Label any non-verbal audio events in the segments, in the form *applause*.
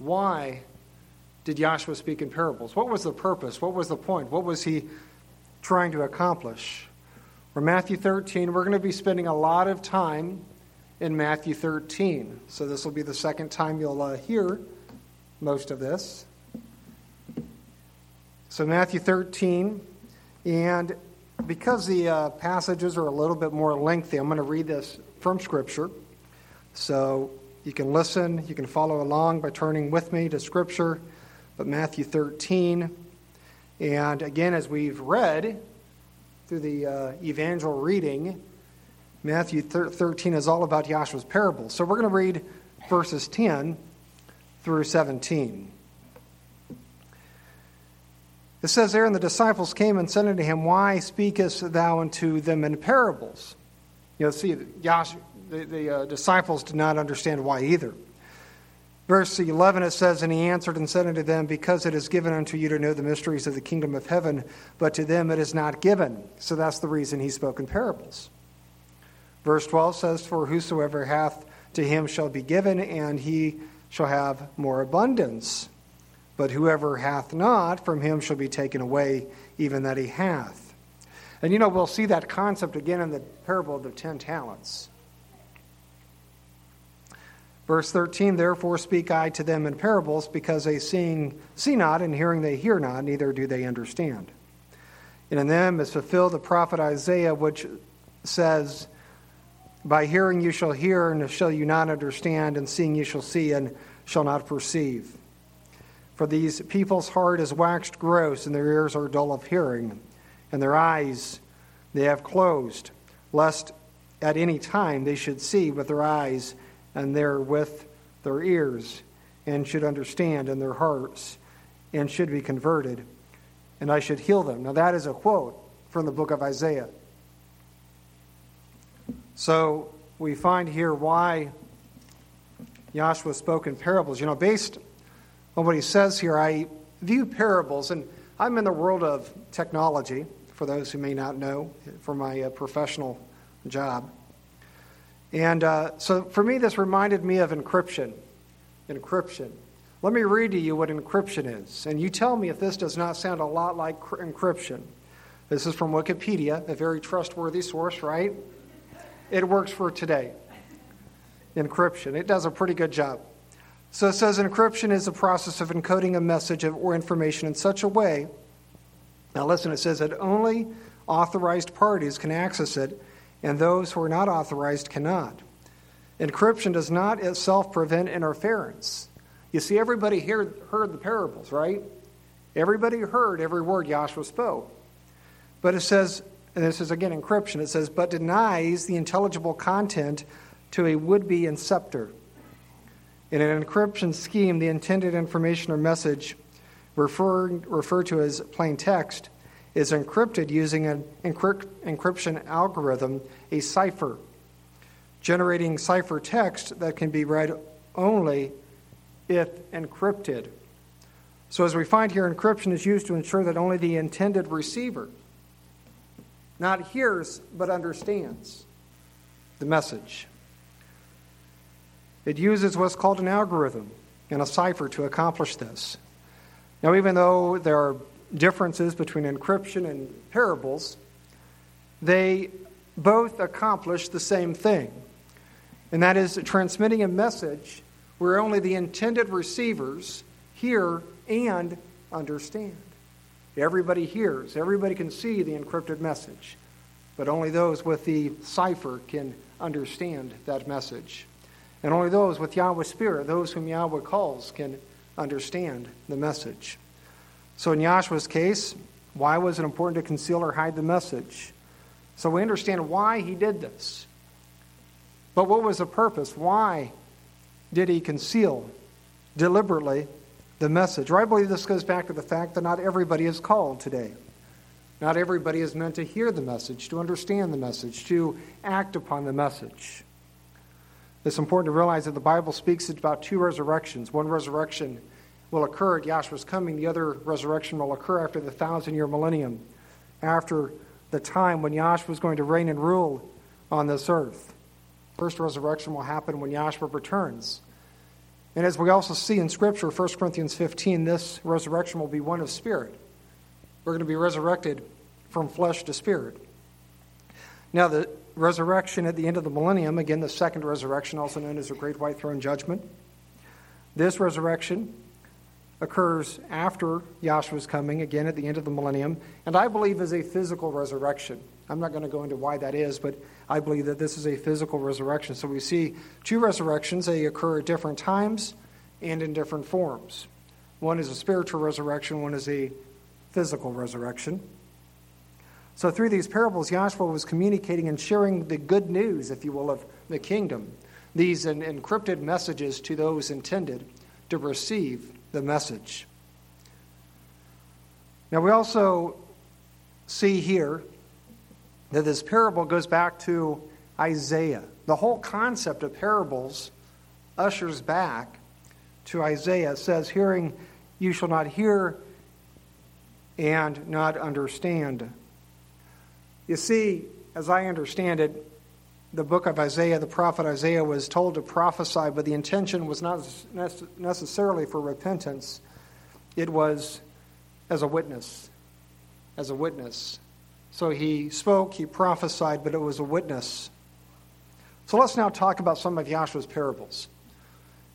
why did Yahshua speak in parables? What was the purpose? What was the point? What was he trying to accomplish? For Matthew 13, we're going to be spending a lot of time in Matthew 13. So this will be the second time you'll uh, hear most of this. So, Matthew 13, and because the uh, passages are a little bit more lengthy, I'm going to read this from Scripture. So, you can listen, you can follow along by turning with me to Scripture, but Matthew 13. And again, as we've read through the uh, evangel reading, Matthew 13 is all about Yahshua's parables. So we're going to read verses 10 through 17. It says there, and the disciples came and said unto him, Why speakest thou unto them in parables? You know, see, Yahshua, the, the uh, disciples did not understand why either. Verse 11 it says, And he answered and said unto them, Because it is given unto you to know the mysteries of the kingdom of heaven, but to them it is not given. So that's the reason he spoke in parables. Verse 12 says, For whosoever hath to him shall be given, and he shall have more abundance. But whoever hath not, from him shall be taken away, even that he hath. And you know, we'll see that concept again in the parable of the ten talents. Verse 13, therefore speak I to them in parables, because they seeing see not, and hearing they hear not, neither do they understand. And in them is fulfilled the prophet Isaiah, which says, By hearing you shall hear, and shall you not understand, and seeing you shall see, and shall not perceive. For these people's heart is waxed gross, and their ears are dull of hearing, and their eyes they have closed, lest at any time they should see with their eyes, and therewith their ears, and should understand in their hearts, and should be converted, and I should heal them. Now, that is a quote from the book of Isaiah. So, we find here why Yahshua spoke in parables. You know, based on what he says here, I view parables, and I'm in the world of technology, for those who may not know, for my uh, professional job. And uh, so for me, this reminded me of encryption. Encryption. Let me read to you what encryption is, and you tell me if this does not sound a lot like cr- encryption. This is from Wikipedia, a very trustworthy source, right? It works for today. Encryption. It does a pretty good job. So it says encryption is the process of encoding a message or information in such a way. Now, listen, it says that only authorized parties can access it, and those who are not authorized cannot. Encryption does not itself prevent interference. You see, everybody here heard the parables, right? Everybody heard every word Yahshua spoke. But it says, and this is again encryption, it says, but denies the intelligible content to a would be inceptor. In an encryption scheme, the intended information or message, referred, referred to as plain text, is encrypted using an encryption algorithm, a cipher, generating cipher text that can be read only if encrypted. So, as we find here, encryption is used to ensure that only the intended receiver not hears but understands the message. It uses what's called an algorithm and a cipher to accomplish this. Now, even though there are differences between encryption and parables, they both accomplish the same thing, and that is transmitting a message where only the intended receivers hear and understand. Everybody hears, everybody can see the encrypted message, but only those with the cipher can understand that message. And only those with Yahweh's Spirit, those whom Yahweh calls, can understand the message. So, in Yahshua's case, why was it important to conceal or hide the message? So, we understand why he did this. But what was the purpose? Why did he conceal deliberately the message? Or I believe this goes back to the fact that not everybody is called today. Not everybody is meant to hear the message, to understand the message, to act upon the message. It's important to realize that the Bible speaks about two resurrections. One resurrection will occur at Yahshua's coming, the other resurrection will occur after the thousand year millennium, after the time when Yahshua is going to reign and rule on this earth. First resurrection will happen when Yahshua returns. And as we also see in Scripture, 1 Corinthians 15, this resurrection will be one of spirit. We're going to be resurrected from flesh to spirit. Now, the resurrection at the end of the millennium, again, the second resurrection, also known as the Great White Throne Judgment, this resurrection occurs after Yahshua's coming, again at the end of the millennium, and I believe is a physical resurrection. I'm not going to go into why that is, but I believe that this is a physical resurrection. So we see two resurrections, they occur at different times and in different forms. One is a spiritual resurrection, one is a physical resurrection. So through these parables, Yahshua was communicating and sharing the good news, if you will, of the kingdom, these encrypted messages to those intended to receive the message. Now, we also see here that this parable goes back to Isaiah. The whole concept of parables ushers back to Isaiah. It says, Hearing you shall not hear and not understand. You see, as I understand it, the book of Isaiah, the prophet Isaiah was told to prophesy, but the intention was not necessarily for repentance. It was as a witness. As a witness. So he spoke, he prophesied, but it was a witness. So let's now talk about some of Yahshua's parables.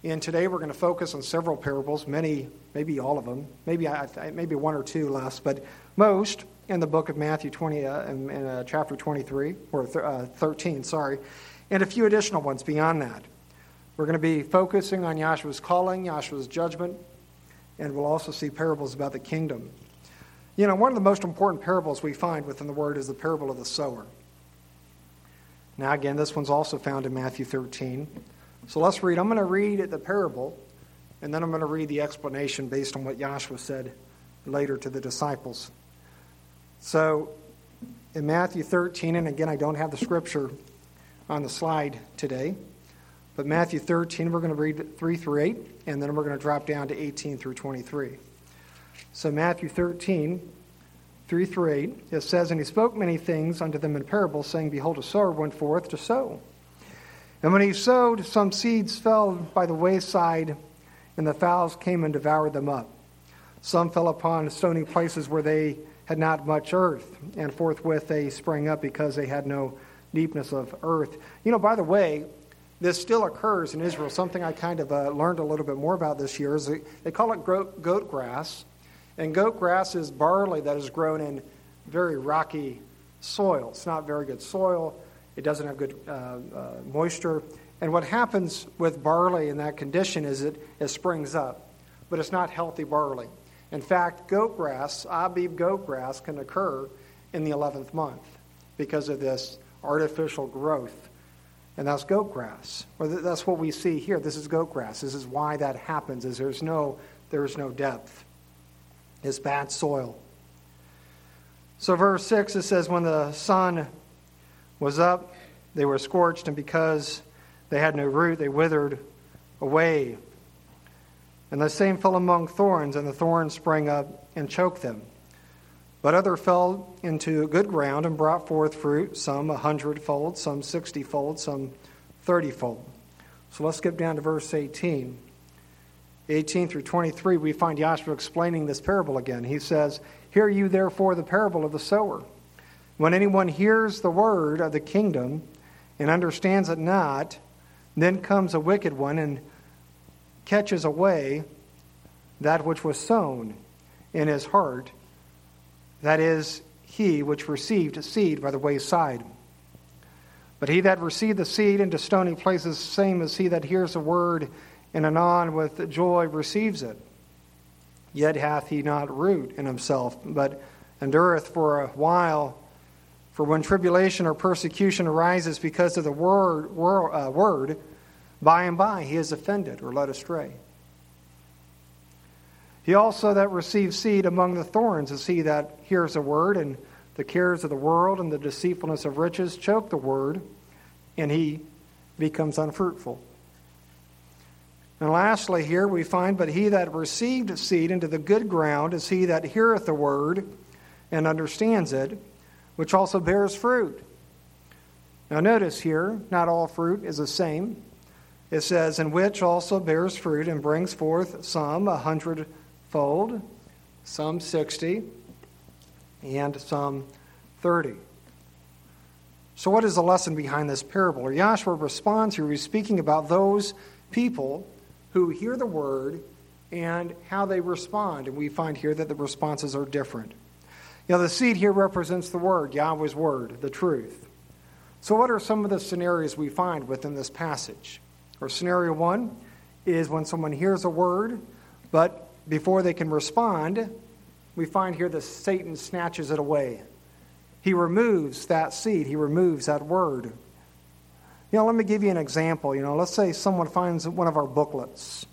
And today we're going to focus on several parables, many, maybe all of them, maybe, maybe one or two less, but most in the book of Matthew 20, uh, in, in uh, chapter 23, or th- uh, 13, sorry, and a few additional ones beyond that. We're going to be focusing on Yahshua's calling, Yahshua's judgment, and we'll also see parables about the kingdom. You know, one of the most important parables we find within the Word is the parable of the sower. Now, again, this one's also found in Matthew 13. So let's read. I'm going to read the parable, and then I'm going to read the explanation based on what Yahshua said later to the disciples. So in Matthew 13, and again, I don't have the scripture on the slide today, but Matthew 13, we're going to read 3 through 8, and then we're going to drop down to 18 through 23. So Matthew 13, 3 through 8, it says, And he spoke many things unto them in parables, saying, Behold, a sower went forth to sow. And when he sowed, some seeds fell by the wayside, and the fowls came and devoured them up. Some fell upon stony places where they had not much earth, and forthwith they sprang up because they had no deepness of earth. You know, by the way, this still occurs in Israel. Something I kind of uh, learned a little bit more about this year is they, they call it goat, goat grass. And goat grass is barley that is grown in very rocky soil. It's not very good soil, it doesn't have good uh, uh, moisture. And what happens with barley in that condition is it, it springs up, but it's not healthy barley. In fact, goat grass, Abib goat grass, can occur in the 11th month because of this artificial growth. And that's goat grass. Or that's what we see here. This is goat grass. This is why that happens, is there's no, there's no depth. It's bad soil. So verse 6, it says, When the sun was up, they were scorched, and because they had no root, they withered away. And the same fell among thorns, and the thorns sprang up and choked them. But other fell into good ground and brought forth fruit, some a hundredfold, some sixtyfold, some thirtyfold. So let's skip down to verse 18. 18 through 23, we find Yahshua explaining this parable again. He says, Hear you therefore the parable of the sower. When anyone hears the word of the kingdom and understands it not, then comes a wicked one and catches away that which was sown in his heart, that is, he which received seed by the wayside. But he that received the seed into stony places, same as he that hears the word and anon with joy receives it. Yet hath he not root in himself, but endureth for a while. For when tribulation or persecution arises because of the word, word, uh, word by and by he is offended or led astray. He also that receives seed among the thorns is he that hears the word, and the cares of the world and the deceitfulness of riches choke the word, and he becomes unfruitful. And lastly, here we find, But he that received seed into the good ground is he that heareth the word and understands it, which also bears fruit. Now, notice here, not all fruit is the same. It says, In which also bears fruit and brings forth some a hundredfold, some sixty, and some thirty. So, what is the lesson behind this parable? Or Yahshua responds here, he's speaking about those people who hear the word and how they respond. And we find here that the responses are different. You know, the seed here represents the word, Yahweh's word, the truth. So, what are some of the scenarios we find within this passage? Or scenario one is when someone hears a word, but before they can respond, we find here that Satan snatches it away. He removes that seed, he removes that word. You know, let me give you an example. You know, let's say someone finds one of our booklets.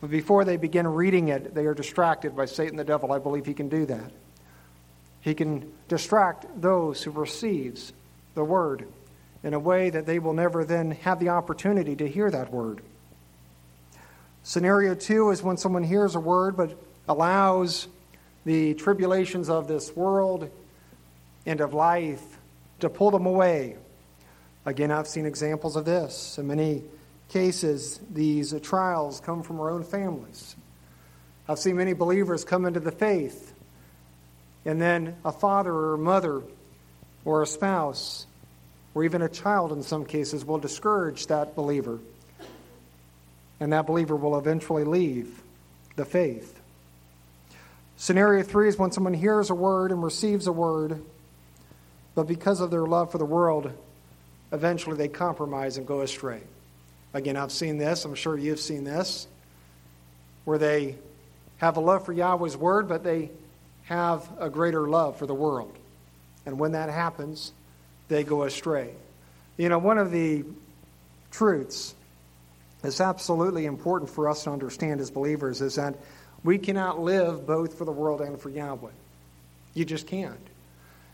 But before they begin reading it, they are distracted by Satan the devil. I believe he can do that. He can distract those who receives the word in a way that they will never then have the opportunity to hear that word. Scenario two is when someone hears a word but allows the tribulations of this world and of life to pull them away. Again, I've seen examples of this. In many cases, these trials come from our own families. I've seen many believers come into the faith, and then a father or a mother or a spouse or even a child in some cases will discourage that believer, and that believer will eventually leave the faith. Scenario three is when someone hears a word and receives a word, but because of their love for the world, eventually they compromise and go astray. Again, I've seen this, I'm sure you've seen this, where they have a love for Yahweh's word, but they have a greater love for the world. And when that happens, they go astray. You know, one of the truths that's absolutely important for us to understand as believers is that we cannot live both for the world and for Yahweh. You just can't.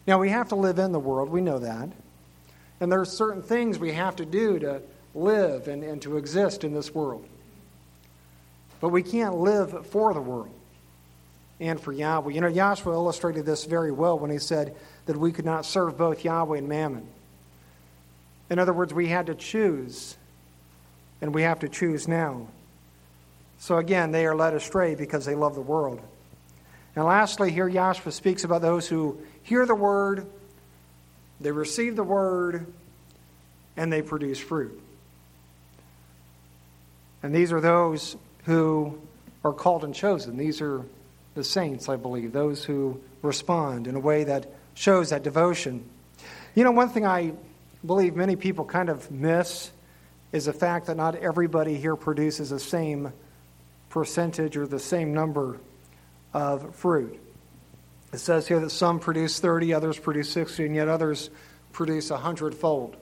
Now, we have to live in the world, we know that. And there are certain things we have to do to live and, and to exist in this world. But we can't live for the world and for Yahweh. You know, Yahshua illustrated this very well when he said that we could not serve both Yahweh and Mammon. In other words, we had to choose, and we have to choose now. So again, they are led astray because they love the world. And lastly, here Yahshua speaks about those who hear the word, they receive the word, and they produce fruit. And these are those who are called and chosen. These are the saints, I believe, those who respond in a way that shows that devotion. You know, one thing I believe many people kind of miss is the fact that not everybody here produces the same percentage or the same number of fruit. It says here that some produce 30, others produce 60, and yet others produce a hundredfold.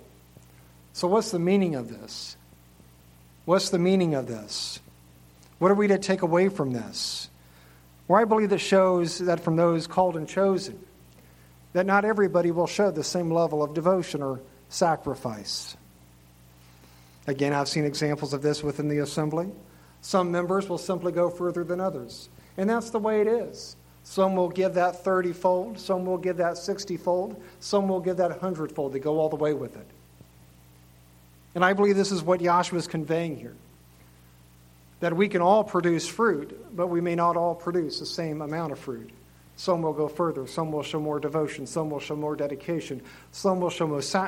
So, what's the meaning of this? What's the meaning of this? What are we to take away from this? Well, I believe that shows that from those called and chosen, that not everybody will show the same level of devotion or sacrifice. Again, I've seen examples of this within the assembly. Some members will simply go further than others. And that's the way it is. Some will give that 30 fold, some will give that 60 fold, some will give that 100 fold. They go all the way with it. And I believe this is what Yahshua is conveying here that we can all produce fruit, but we may not all produce the same amount of fruit. Some will go further, some will show more devotion, some will show more dedication, some will show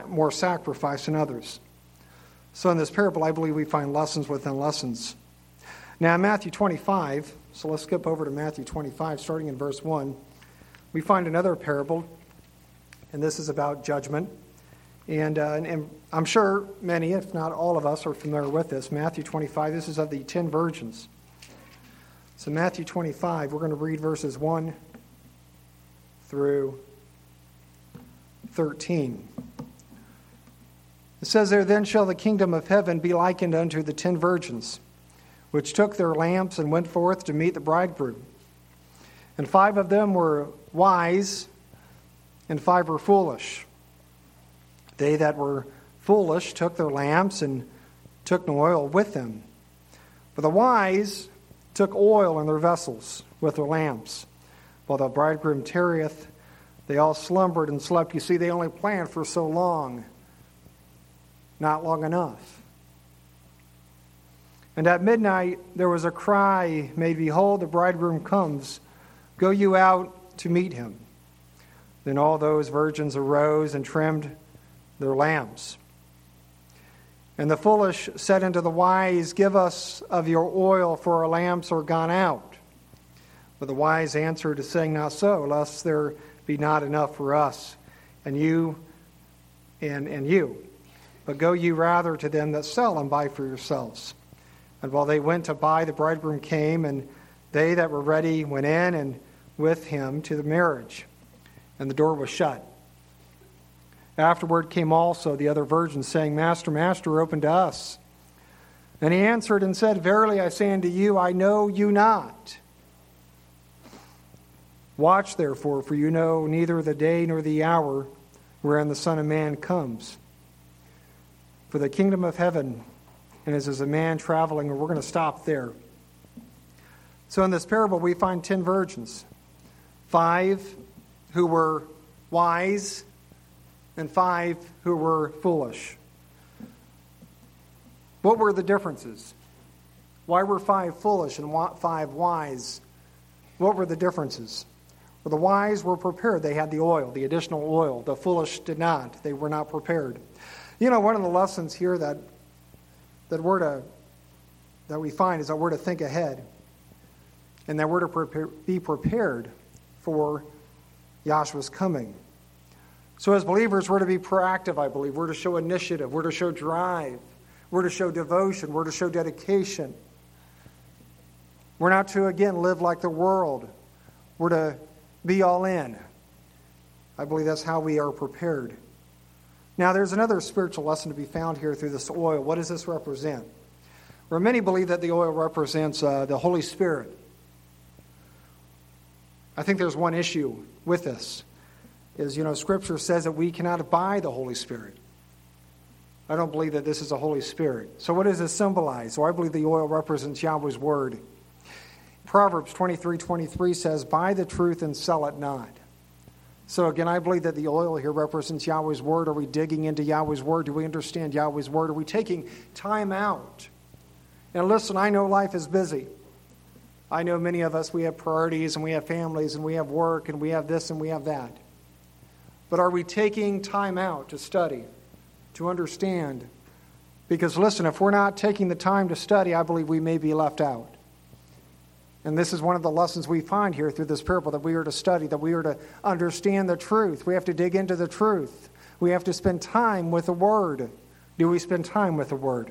more sacrifice than others. So in this parable, I believe we find lessons within lessons. Now, in Matthew 25, so let's skip over to Matthew 25, starting in verse 1. We find another parable, and this is about judgment. And, uh, and, and, I'm sure many, if not all of us, are familiar with this. Matthew 25, this is of the ten virgins. So, Matthew 25, we're going to read verses 1 through 13. It says there, Then shall the kingdom of heaven be likened unto the ten virgins which took their lamps and went forth to meet the bridegroom. And five of them were wise, and five were foolish. They that were foolish took their lamps and took no oil with them. But the wise took oil in their vessels with their lamps. While the bridegroom tarrieth, they all slumbered and slept. You see, they only planned for so long, not long enough. And at midnight there was a cry made, Behold, the bridegroom comes. Go you out to meet him. Then all those virgins arose and trimmed their lamps. And the foolish said unto the wise, Give us of your oil, for our lamps are gone out. But the wise answered, saying, Not so, lest there be not enough for us, and you, and, and you. But go you rather to them that sell and buy for yourselves. And while they went to buy, the bridegroom came, and they that were ready went in and with him to the marriage. And the door was shut. Afterward came also the other virgins, saying, Master, Master, open to us. And he answered and said, Verily I say unto you, I know you not. Watch therefore, for you know neither the day nor the hour wherein the Son of Man comes. For the kingdom of heaven and is as a man traveling, and we're going to stop there. So in this parable, we find ten virgins five who were wise, and five who were foolish. What were the differences? Why were five foolish and five wise? What were the differences? Well, the wise were prepared. They had the oil, the additional oil. The foolish did not. They were not prepared. You know, one of the lessons here that that we're to that we find is that we're to think ahead and that we're to prepare, be prepared for Yahshua's coming. So, as believers, we're to be proactive, I believe. We're to show initiative. We're to show drive. We're to show devotion. We're to show dedication. We're not to, again, live like the world. We're to be all in. I believe that's how we are prepared. Now, there's another spiritual lesson to be found here through this oil. What does this represent? Where many believe that the oil represents uh, the Holy Spirit. I think there's one issue with this is you know scripture says that we cannot buy the holy spirit i don't believe that this is a holy spirit so what does this symbolize so i believe the oil represents yahweh's word proverbs 23 23 says buy the truth and sell it not so again, I believe that the oil here represents Yahweh's word. Are we digging into Yahweh's word? Do we understand Yahweh's word? Are we taking time out? And listen, I know life is busy. I know many of us, we have priorities and we have families and we have work and we have this and we have that. But are we taking time out to study, to understand? Because listen, if we're not taking the time to study, I believe we may be left out. And this is one of the lessons we find here through this parable that we are to study, that we are to understand the truth. We have to dig into the truth. We have to spend time with the Word. Do we spend time with the Word?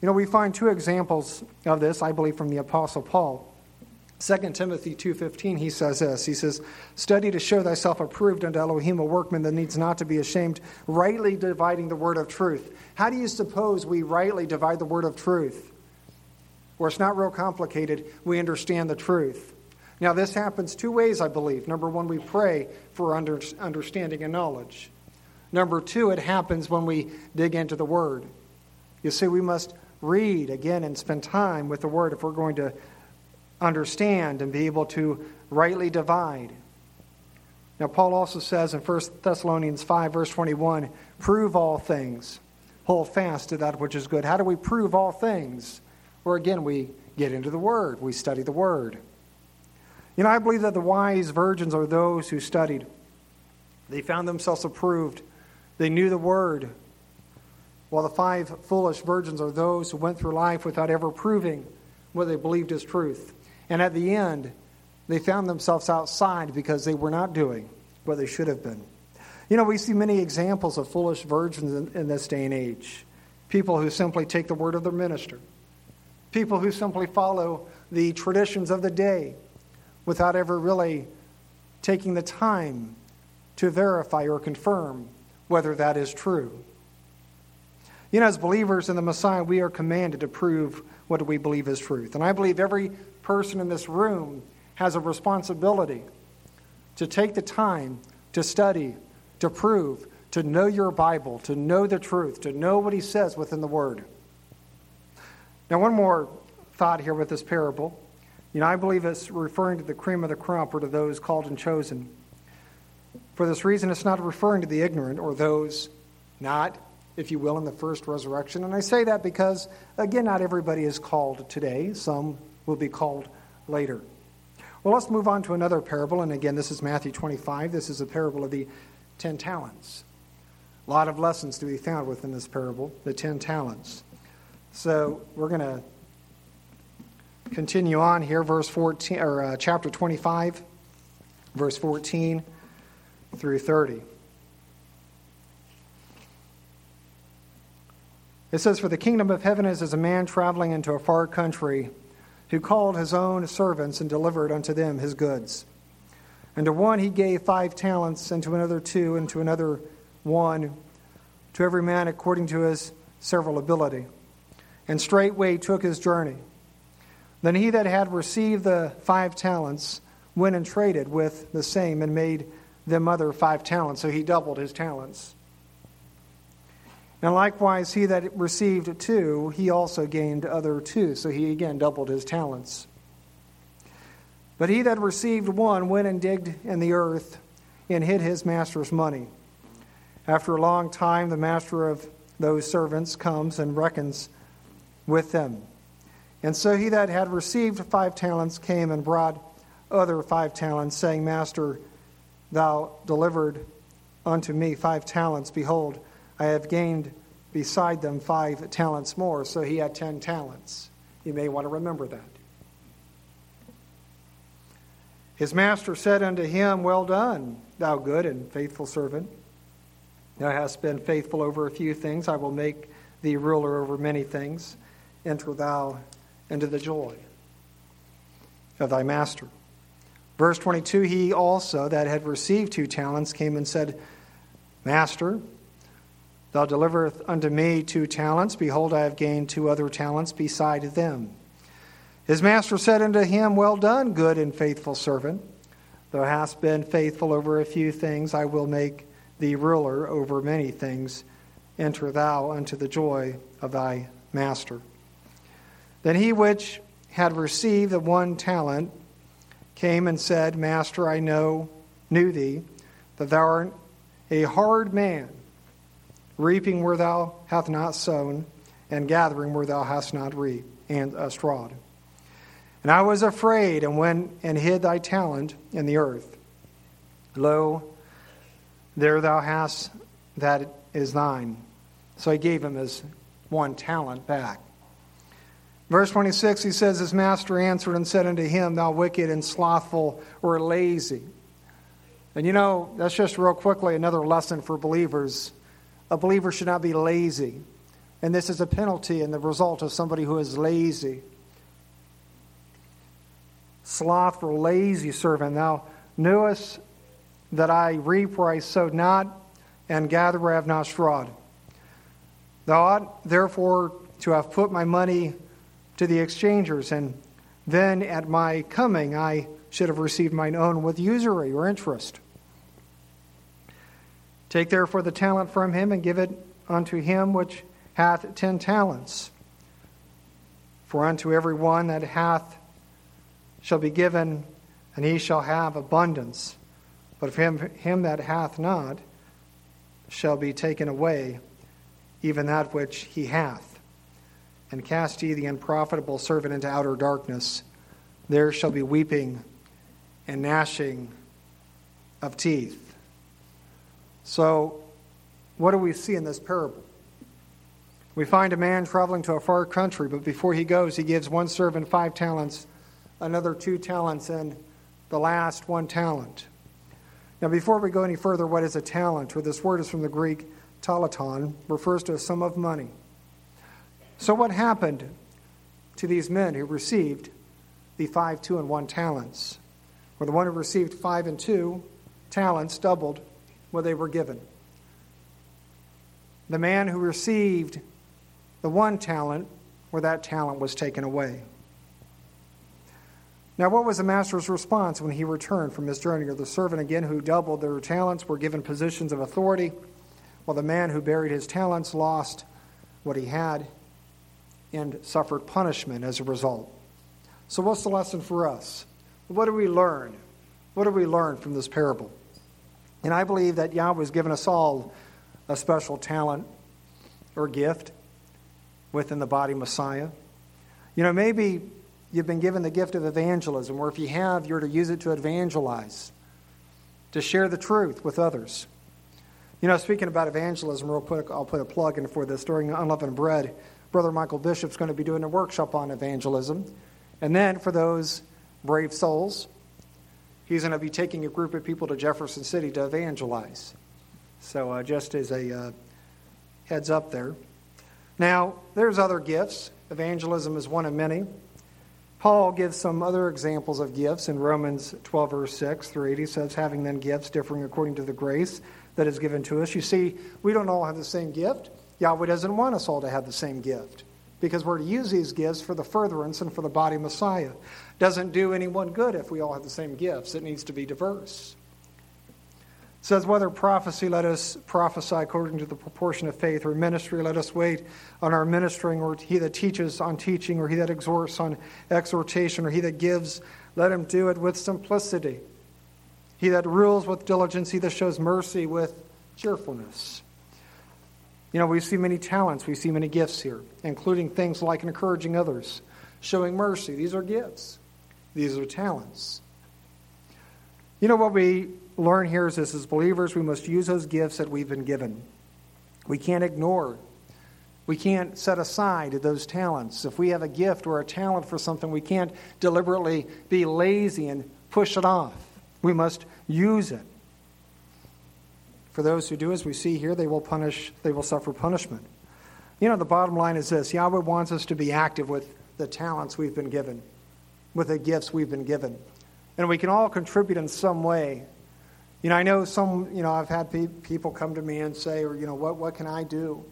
You know, we find two examples of this, I believe, from the Apostle Paul. 2 Timothy 2.15, he says this. He says, Study to show thyself approved unto Elohim, a workman that needs not to be ashamed, rightly dividing the word of truth. How do you suppose we rightly divide the word of truth? where it's not real complicated, we understand the truth. Now, this happens two ways, I believe. Number one, we pray for under, understanding and knowledge. Number two, it happens when we dig into the Word. You see, we must read again and spend time with the Word if we're going to understand and be able to rightly divide. Now, Paul also says in 1 Thessalonians 5, verse 21, prove all things, hold fast to that which is good. How do we prove all things? where again we get into the Word, we study the Word. You know, I believe that the wise virgins are those who studied. They found themselves approved, they knew the Word, while the five foolish virgins are those who went through life without ever proving what they believed as truth. And at the end, they found themselves outside because they were not doing what they should have been. You know, we see many examples of foolish virgins in, in this day and age. People who simply take the word of their minister people who simply follow the traditions of the day without ever really taking the time to verify or confirm whether that is true. You know, as believers in the Messiah, we are commanded to prove what we believe is truth. And I believe every person in this room has a responsibility to take the time to study, to prove, to know your Bible, to know the truth, to know what He says within the Word. Now, one more thought here with this parable. You know, I believe it's referring to the cream of the crop or to those called and chosen. For this reason, it's not referring to the ignorant or those not if you will, in the first resurrection. And I say that because, again, not everybody is called today, some will be called later. Well, let's move on to another parable. And again, this is Matthew 25. This is a parable of the ten talents. A lot of lessons to be found within this parable, the ten talents. So we're going to continue on here, verse 14, or uh, chapter 25, verse 14 through 30. It says, For the kingdom of heaven is as a man traveling into a far country who called his own servants and delivered unto them his goods. And to one he gave five talents, and to another two, and to another one, to every man according to his several ability. And straightway took his journey. Then he that had received the five talents went and traded with the same and made them other five talents. So he doubled his talents. And likewise, he that received two, he also gained other two. So he again doubled his talents. But he that received one went and digged in the earth and hid his master's money. After a long time, the master of those servants comes and reckons with them. And so he that had received five talents came and brought other five talents, saying, Master, thou delivered unto me five talents. Behold, I have gained beside them five talents more. So he had ten talents. You may want to remember that. His master said unto him, Well done, thou good and faithful servant. Thou hast been faithful over a few things. I will make thee ruler over many things. Enter thou into the joy of thy master. Verse 22 He also that had received two talents came and said, Master, Thou deliverest unto me two talents. Behold, I have gained two other talents beside them. His master said unto him, Well done, good and faithful servant. Thou hast been faithful over a few things, I will make thee ruler over many things. Enter thou unto the joy of thy master. Then he which had received the one talent came and said, Master, I know, knew thee, that thou art a hard man reaping where thou hast not sown, and gathering where thou hast not reaped, and a strawed. And I was afraid, and went and hid thy talent in the earth. Lo, there thou hast that is thine. So he gave him his one talent back. Verse 26, he says, His master answered and said unto him, Thou wicked and slothful or lazy. And you know, that's just real quickly another lesson for believers a believer should not be lazy. And this is a penalty and the result of somebody who is lazy. Slothful, lazy servant, thou knewest that I reap where I sowed not, and gather where I have not strawed. Thou ought therefore to have put my money to the exchangers, and then at my coming I should have received mine own with usury or interest. Take therefore the talent from him and give it unto him which hath ten talents. For unto every one that hath shall be given, and he shall have abundance. But of him, him that hath not shall be taken away, even that which he hath. And cast ye the unprofitable servant into outer darkness. There shall be weeping and gnashing of teeth. So, what do we see in this parable? We find a man traveling to a far country, but before he goes, he gives one servant five talents, another two talents, and the last one talent. Now, before we go any further, what is a talent? Well, this word is from the Greek talaton, refers to a sum of money. So, what happened to these men who received the five, two, and one talents? Well, the one who received five and two talents doubled what they were given. The man who received the one talent, where that talent was taken away. Now, what was the master's response when he returned from his journey? Or the servant again who doubled their talents were given positions of authority, while the man who buried his talents lost what he had and suffered punishment as a result. So, what's the lesson for us? What do we learn? What do we learn from this parable? And I believe that Yahweh has given us all a special talent. or gift within the body Messiah. You know, maybe you've been given the gift of evangelism, or if you have, you're to use it to evangelize, to share the truth with others. You know, speaking about evangelism, real quick, I'll put a plug in for this. During Unleavened Bread, Brother Michael Bishop's going to be doing a workshop on evangelism. And then for those brave souls, he's going to be taking a group of people to Jefferson City to evangelize. So, uh, just as a uh, heads up there. Now, there's other gifts. Evangelism is one of many. Paul gives some other examples of gifts in Romans 12, verse 6 through 8. He says, having then gifts differing according to the grace that is given to us. You see, we don't all have the same gift. Yahweh doesn't want us all to have the same gift because we're to use these gifts for the furtherance and for the body Messiah. Doesn't do anyone good if we all have the same gifts. It needs to be diverse It says, Whether prophecy, let us prophesy according to the proportion of faith, or ministry, let us wait on our ministering, or he that teaches on teaching, or he that exhorts on exhortation, or he that gives, let him do it with simplicity. He that rules with diligence, he that shows mercy with cheerfulness. You know, we see many talents, we see many gifts here, including things like encouraging others, showing mercy. These are gifts, these are talents. You know what we learn here is this as believers, we must use those gifts that we've been given. We can't ignore, we can't set aside those talents. If we have a gift or a talent for something, we can't deliberately be lazy and push it off. We must use it. For those who do as we see here, they will punish, they will suffer punishment. You know, the bottom line is this Yahweh wants us to be active with the talents we've been given, with the gifts we've been given. And we can all contribute in some way you know, I know some, you know, I've had pe- people come to me and say, or, you know, what, what can I do?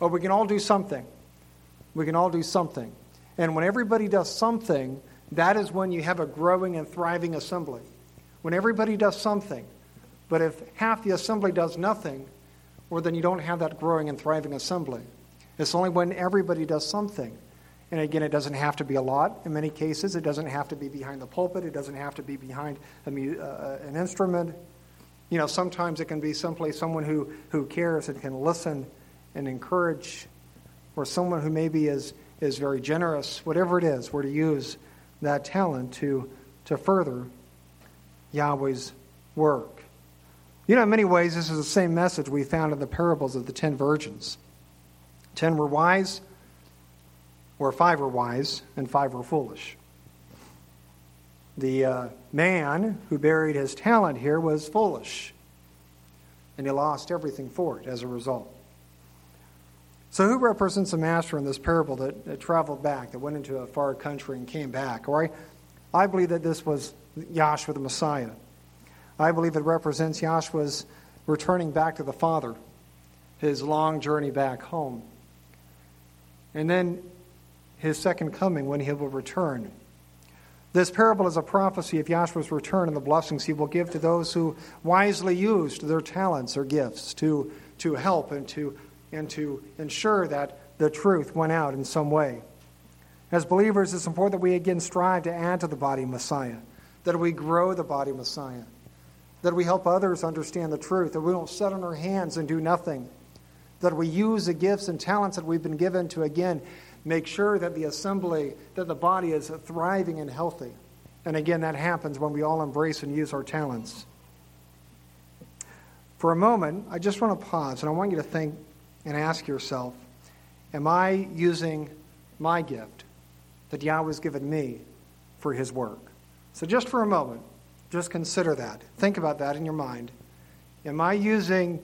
Well, we can all do something. We can all do something. And when everybody does something, that is when you have a growing and thriving assembly. When everybody does something. But if half the assembly does nothing, well, then you don't have that growing and thriving assembly. It's only when everybody does something. And again, it doesn't have to be a lot. In many cases, it doesn't have to be behind the pulpit. It doesn't have to be behind a, uh, an instrument. You know, sometimes it can be simply someone who, who cares and can listen and encourage, or someone who maybe is, is very generous, whatever it is, we're to use that talent to, to further Yahweh's work. You know, in many ways, this is the same message we found in the parables of the ten virgins. Ten were wise, or five were wise, and five were foolish. The uh, man who buried his talent here was foolish, and he lost everything for it as a result. So, who represents the master in this parable that, that traveled back, that went into a far country and came back? Or I, I believe that this was Yahshua the Messiah. I believe it represents Yahshua's returning back to the Father, his long journey back home. And then his second coming when he will return this parable is a prophecy of Yahshua's return and the blessings he will give to those who wisely used their talents or gifts to, to help and to, and to ensure that the truth went out in some way. As believers, it's important that we again strive to add to the body Messiah, that we grow the body Messiah, that we help others understand the truth, that we don't sit on our hands and do nothing, that we use the gifts and talents that we've been given to again make sure that the assembly, that the body is thriving and healthy. And again, that happens when we all embrace and use our talents. For a moment, I just want to pause and I want you to think and ask yourself Am I using my gift that Yahweh has given me for his work? So, just for a moment, just consider that. Think about that in your mind. Am I using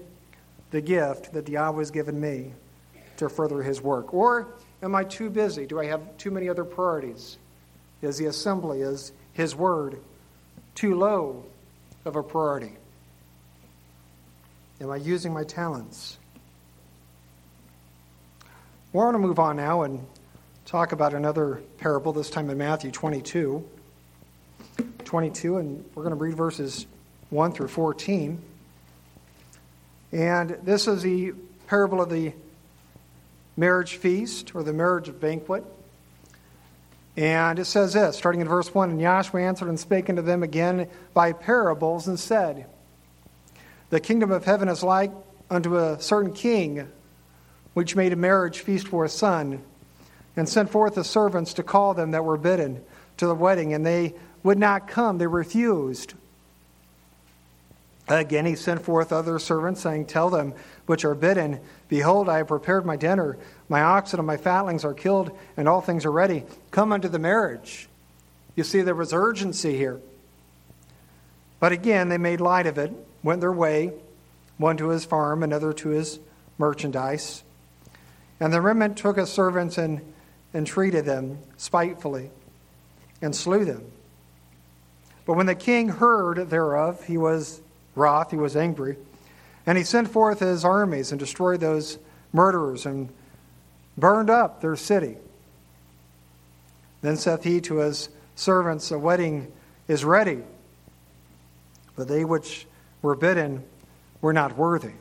the gift that Yahweh has given me to further his work? Or Am I too busy? Do I have too many other priorities? Is the assembly, is His Word too low of a priority? Am I using my talents? We're going to move on now and talk about another parable, this time in Matthew 22. 22, and we're going to read verses 1 through 14. And this is the parable of the marriage feast or the marriage banquet. And it says this, starting in verse 1 And Yahshua answered and spake unto them again by parables and said, The kingdom of heaven is like unto a certain king which made a marriage feast for a son, and sent forth the servants to call them that were bidden to the wedding, and they would not come, they refused. Again, he sent forth other servants, saying, Tell them which are bidden, Behold, I have prepared my dinner. My oxen and my fatlings are killed, and all things are ready. Come unto the marriage. You see, there was urgency here. But again, they made light of it, went their way, one to his farm, another to his merchandise. And the remnant took his servants and entreated them spitefully and slew them. But when the king heard thereof, he was wroth, he was angry, and he sent forth his armies and destroyed those murderers and burned up their city. Then saith he to his servants, A wedding is ready, but they which were bidden were not worthy.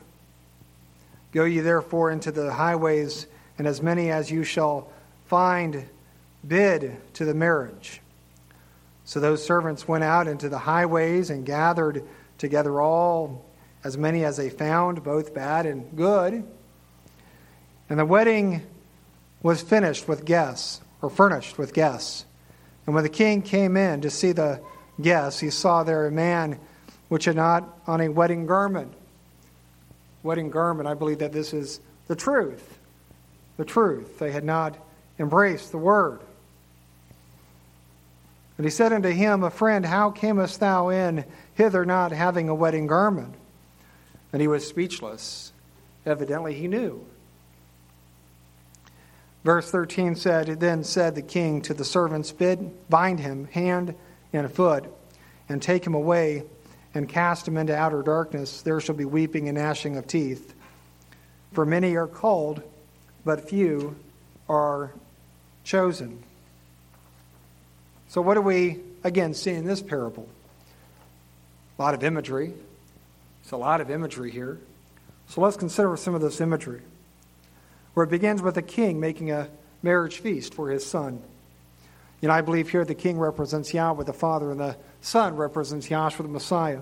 Go ye therefore into the highways, and as many as you shall find, bid to the marriage. So those servants went out into the highways and gathered together all, as many as they found, both bad and good. And the wedding was finished with guests, or furnished with guests. And when the king came in to see the guests, he saw there a man which had not on a wedding garment. Wedding garment, I believe that this is the truth. The truth. They had not embraced the word. And he said unto him, A friend, how camest thou in hither not having a wedding garment? And he was speechless. Evidently he knew. Verse 13 said, Then said the king to the servants, Bid, bind him hand and foot, and take him away, and cast him into outer darkness. There shall be weeping and gnashing of teeth. For many are called, but few are chosen. So, what do we, again, see in this parable? A lot of imagery. It's a lot of imagery here. So, let's consider some of this imagery. Where it begins with a king making a marriage feast for his son. Know, I believe here the king represents Yahweh the Father, and the son represents Yahshua the Messiah.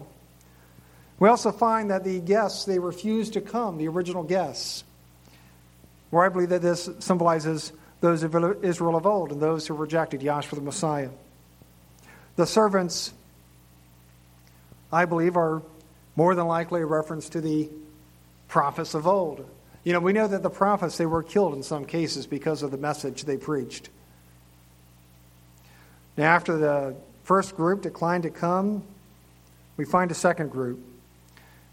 We also find that the guests, they refused to come, the original guests. Where I believe that this symbolizes those of Israel of old and those who rejected Yahshua the Messiah. The servants, I believe, are more than likely a reference to the prophets of old. You know, we know that the prophets, they were killed in some cases because of the message they preached. Now, after the first group declined to come, we find a second group.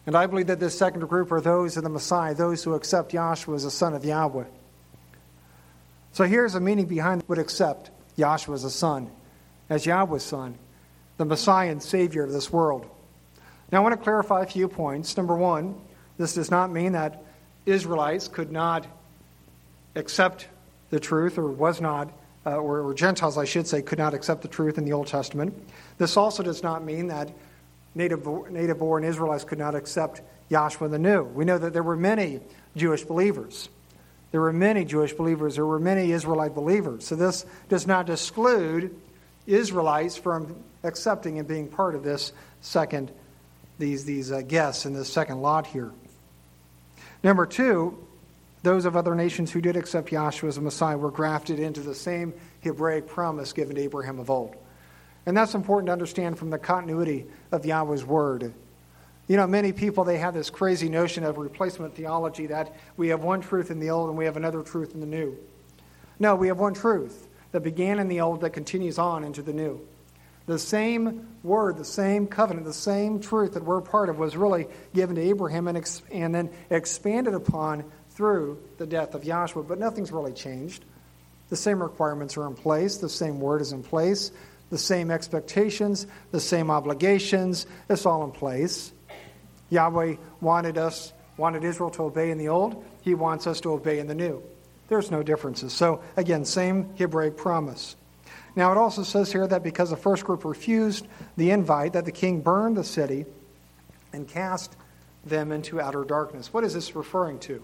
And I believe that this second group are those of the Messiah, those who accept Yahshua as a son of Yahweh. So here's the meaning behind would accept Yahshua as a son, as Yahweh's son, the Messiah and Savior of this world. Now I want to clarify a few points. Number one, this does not mean that Israelites could not accept the truth or was not, uh, or, or Gentiles, I should say, could not accept the truth in the Old Testament. This also does not mean that native, native born Israelites could not accept Yahshua the New. We know that there were many Jewish believers. There were many Jewish believers. There were many Israelite believers. So this does not exclude Israelites from accepting and being part of this second, these, these uh, guests in this second lot here. Number two, those of other nations who did accept Yahshua as a Messiah were grafted into the same Hebraic promise given to Abraham of old. And that's important to understand from the continuity of Yahweh's word. You know, many people, they have this crazy notion of replacement theology that we have one truth in the old and we have another truth in the new. No, we have one truth that began in the old that continues on into the new. The same word, the same covenant, the same truth that we're part of was really given to Abraham and, ex- and then expanded upon through the death of Yahshua. But nothing's really changed. The same requirements are in place, the same word is in place, the same expectations, the same obligations, it's all in place. Yahweh wanted us, wanted Israel to obey in the old. He wants us to obey in the new. There's no differences. So, again, same Hebraic promise. Now, it also says here that because the first group refused the invite, that the king burned the city and cast them into outer darkness. What is this referring to?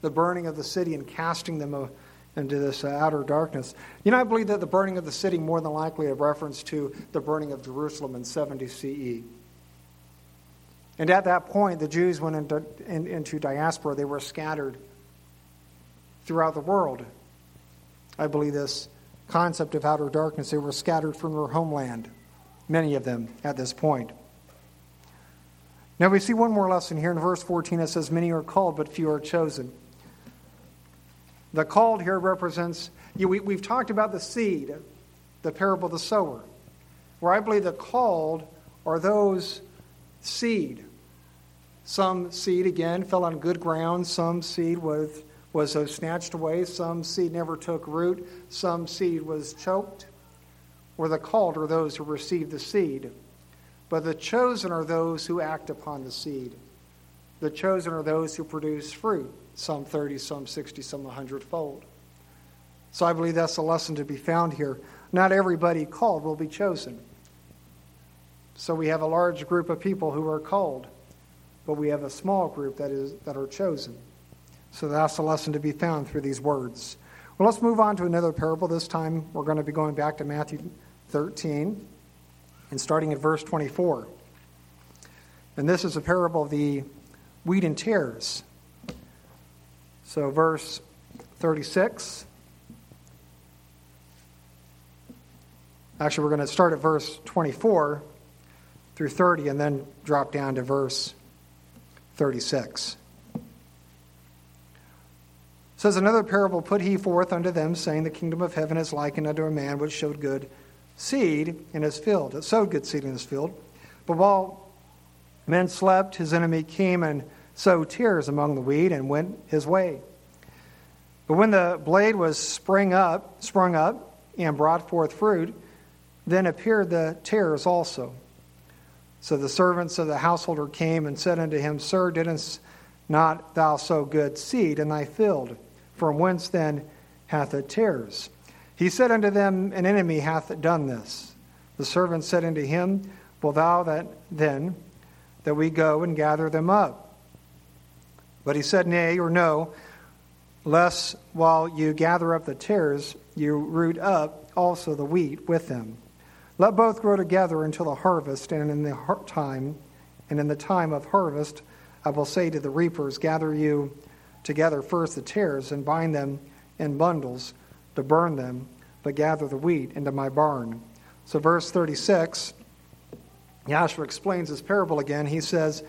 The burning of the city and casting them uh, into this uh, outer darkness. You know, I believe that the burning of the city more than likely a reference to the burning of Jerusalem in 70 CE. And at that point, the Jews went into, in, into diaspora. They were scattered throughout the world. I believe this concept of outer darkness, they were scattered from their homeland, many of them at this point. Now we see one more lesson here in verse 14. It says, Many are called, but few are chosen. The called here represents, you we, we've talked about the seed, the parable of the sower, where I believe the called are those seed. Some seed, again, fell on good ground. Some seed was, was snatched away. Some seed never took root. Some seed was choked. Or the called are those who receive the seed. But the chosen are those who act upon the seed. The chosen are those who produce fruit, some 30, some 60, some 100 fold. So I believe that's a lesson to be found here. Not everybody called will be chosen. So we have a large group of people who are called, but we have a small group that is that are chosen. So that's a lesson to be found through these words. Well, let's move on to another parable. This time we're going to be going back to Matthew 13 and starting at verse 24. And this is a parable of the wheat and tares. So, verse 36. Actually, we're going to start at verse 24 through 30 and then drop down to verse 36. Says, Another parable put he forth unto them, saying, The kingdom of heaven is likened unto a man which showed good seed in his field. It sowed good seed in his field. But while men slept, his enemy came and sowed tares among the wheat and went his way. But when the blade was sprung up, sprung up and brought forth fruit, then appeared the tares also. So the servants of the householder came and said unto him, Sir, didst not thou sow good seed in thy field? From whence then hath it tares? He said unto them, An enemy hath done this. The servant said unto him, Will thou that then that we go and gather them up? But he said, Nay, or no, lest while you gather up the tares, you root up also the wheat with them. Let both grow together until the harvest, and in the time, and in the time of harvest, I will say to the reapers, Gather you together first the tares, and bind them in bundles to burn them, but gather the wheat into my barn. So, verse 36, Yahshua explains this parable again. He says,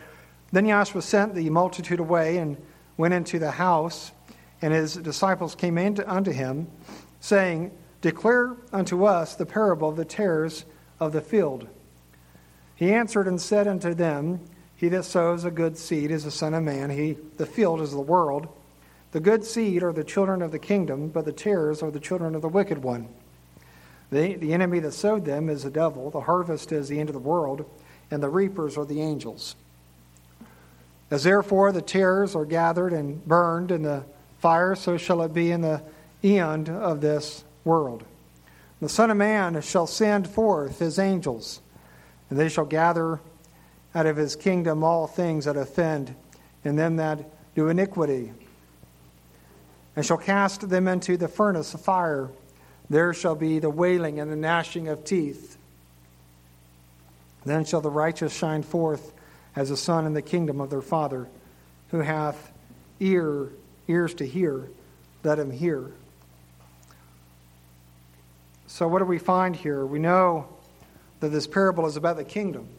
Then Yahshua sent the multitude away and went into the house, and his disciples came in unto him, saying, Declare unto us the parable of the tares of the field. He answered and said unto them, He that sows a good seed is the Son of Man. He, the field is the world. The good seed are the children of the kingdom, but the tares are the children of the wicked one. The, the enemy that sowed them is the devil. The harvest is the end of the world, and the reapers are the angels. As therefore the tares are gathered and burned in the fire, so shall it be in the end of this world. The Son of Man shall send forth his angels, and they shall gather out of his kingdom all things that offend, and them that do iniquity and shall cast them into the furnace of fire. There shall be the wailing and the gnashing of teeth. Then shall the righteous shine forth as the sun in the kingdom of their Father, who hath ear, ears to hear, let him hear. So, what do we find here? We know that this parable is about the kingdom.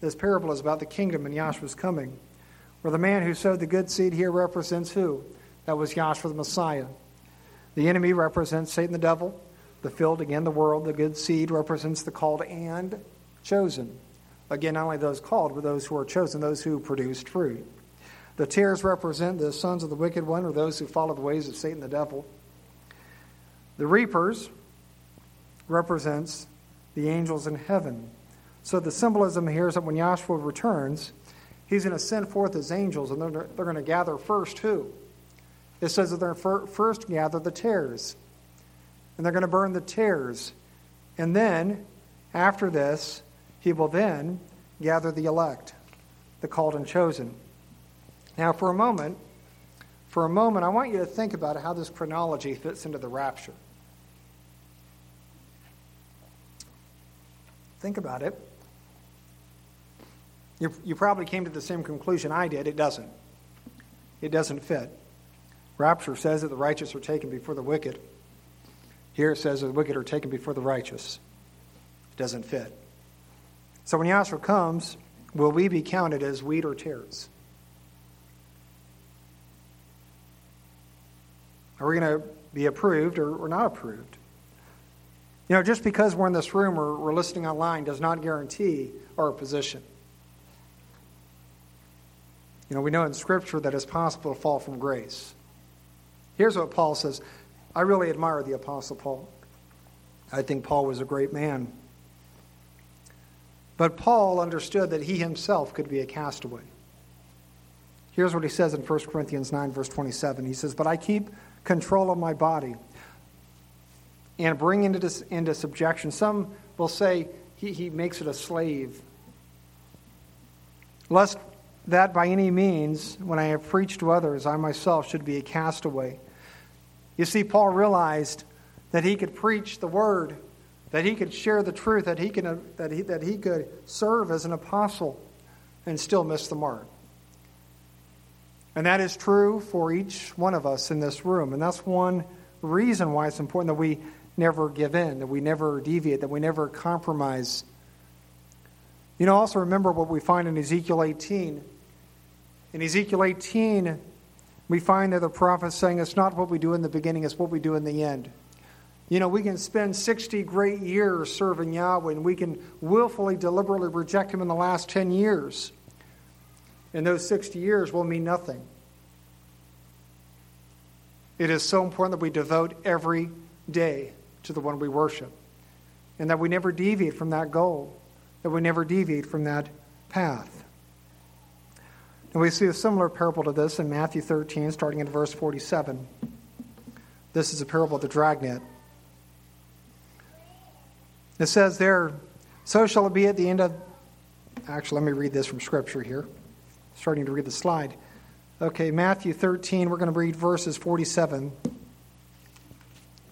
This parable is about the kingdom and Yahshua's coming. Where the man who sowed the good seed here represents who? That was Yahshua the Messiah. The enemy represents Satan the devil. The field, again, the world. The good seed represents the called and chosen. Again, not only those called, but those who are chosen, those who produced fruit. The tares represent the sons of the wicked one, or those who follow the ways of Satan the devil. The reapers represents the angels in heaven. So the symbolism here is that when Yahshua returns, he's going to send forth his angels, and they're, they're going to gather first who? It says that they're first gather the tares, and they're going to burn the tares. And then, after this, he will then gather the elect, the called and chosen. Now, for a moment, for a moment, I want you to think about how this chronology fits into the rapture. Think about it. You, you probably came to the same conclusion I did. It doesn't. It doesn't fit. Rapture says that the righteous are taken before the wicked. Here it says that the wicked are taken before the righteous. It doesn't fit. So when Yahshua comes, will we be counted as wheat or tares? Are we going to be approved or, or not approved? You know, just because we're in this room or we're listening online does not guarantee our position. You know, we know in Scripture that it's possible to fall from grace. Here's what Paul says I really admire the Apostle Paul. I think Paul was a great man. But Paul understood that he himself could be a castaway. Here's what he says in 1 Corinthians 9, verse 27. He says, But I keep control of my body and bring into, into subjection. Some will say he, he makes it a slave. Lest that by any means, when I have preached to others, I myself should be a castaway. You see, Paul realized that he could preach the word, that he could share the truth, that he, can, uh, that he, that he could serve as an apostle and still miss the mark. And that is true for each one of us in this room. And that's one reason why it's important that we never give in, that we never deviate, that we never compromise. You know, also remember what we find in Ezekiel 18. In Ezekiel 18, we find that the prophet saying it's not what we do in the beginning, it's what we do in the end. You know, we can spend 60 great years serving Yahweh, and we can willfully, deliberately reject Him in the last 10 years. And those 60 years will mean nothing. It is so important that we devote every day to the one we worship, and that we never deviate from that goal, that we never deviate from that path. And we see a similar parable to this in Matthew 13, starting in verse 47. This is a parable of the dragnet. It says there, So shall it be at the end of. Actually, let me read this from Scripture here. Starting to read the slide. Okay, Matthew 13, we're going to read verses 47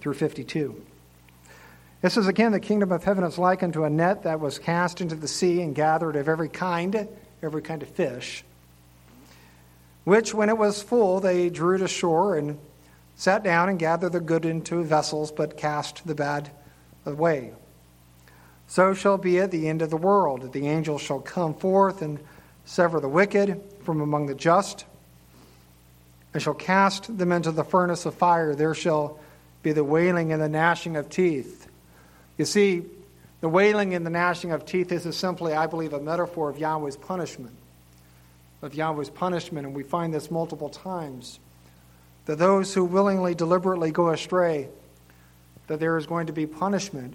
through 52. It says again, the kingdom of heaven is like unto a net that was cast into the sea and gathered of every kind, every kind of fish which, when it was full, they drew to shore and sat down and gathered the good into vessels, but cast the bad away. So shall be at the end of the world. that The angels shall come forth and sever the wicked from among the just, and shall cast them into the furnace of fire. There shall be the wailing and the gnashing of teeth. You see, the wailing and the gnashing of teeth is simply, I believe, a metaphor of Yahweh's punishment of Yahweh's punishment, and we find this multiple times. That those who willingly, deliberately go astray, that there is going to be punishment,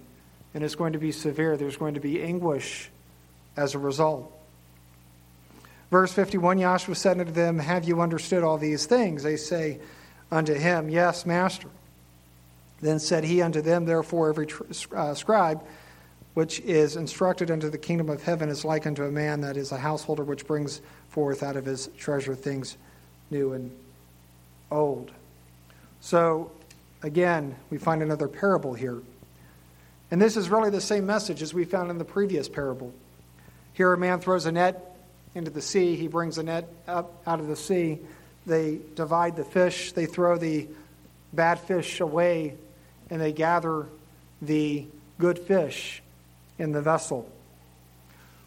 and it's going to be severe. There's going to be anguish as a result. Verse 51 Yahshua said unto them, Have you understood all these things? They say unto him, Yes, Master. Then said he unto them, Therefore, every uh, scribe which is instructed unto the kingdom of heaven is like unto a man that is a householder which brings forth out of his treasure things new and old. So, again, we find another parable here. And this is really the same message as we found in the previous parable. Here, a man throws a net into the sea, he brings a net up out of the sea. They divide the fish, they throw the bad fish away, and they gather the good fish in the vessel.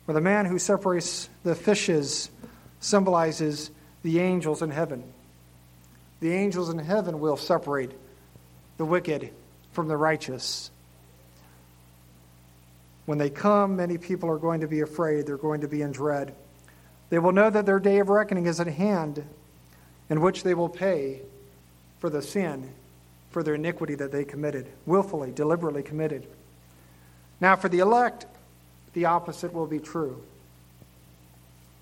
Or the man who separates the fishes symbolizes the angels in heaven. The angels in heaven will separate the wicked from the righteous. When they come, many people are going to be afraid. They're going to be in dread. They will know that their day of reckoning is at hand, in which they will pay for the sin, for their iniquity that they committed, willfully, deliberately committed. Now, for the elect, the opposite will be true.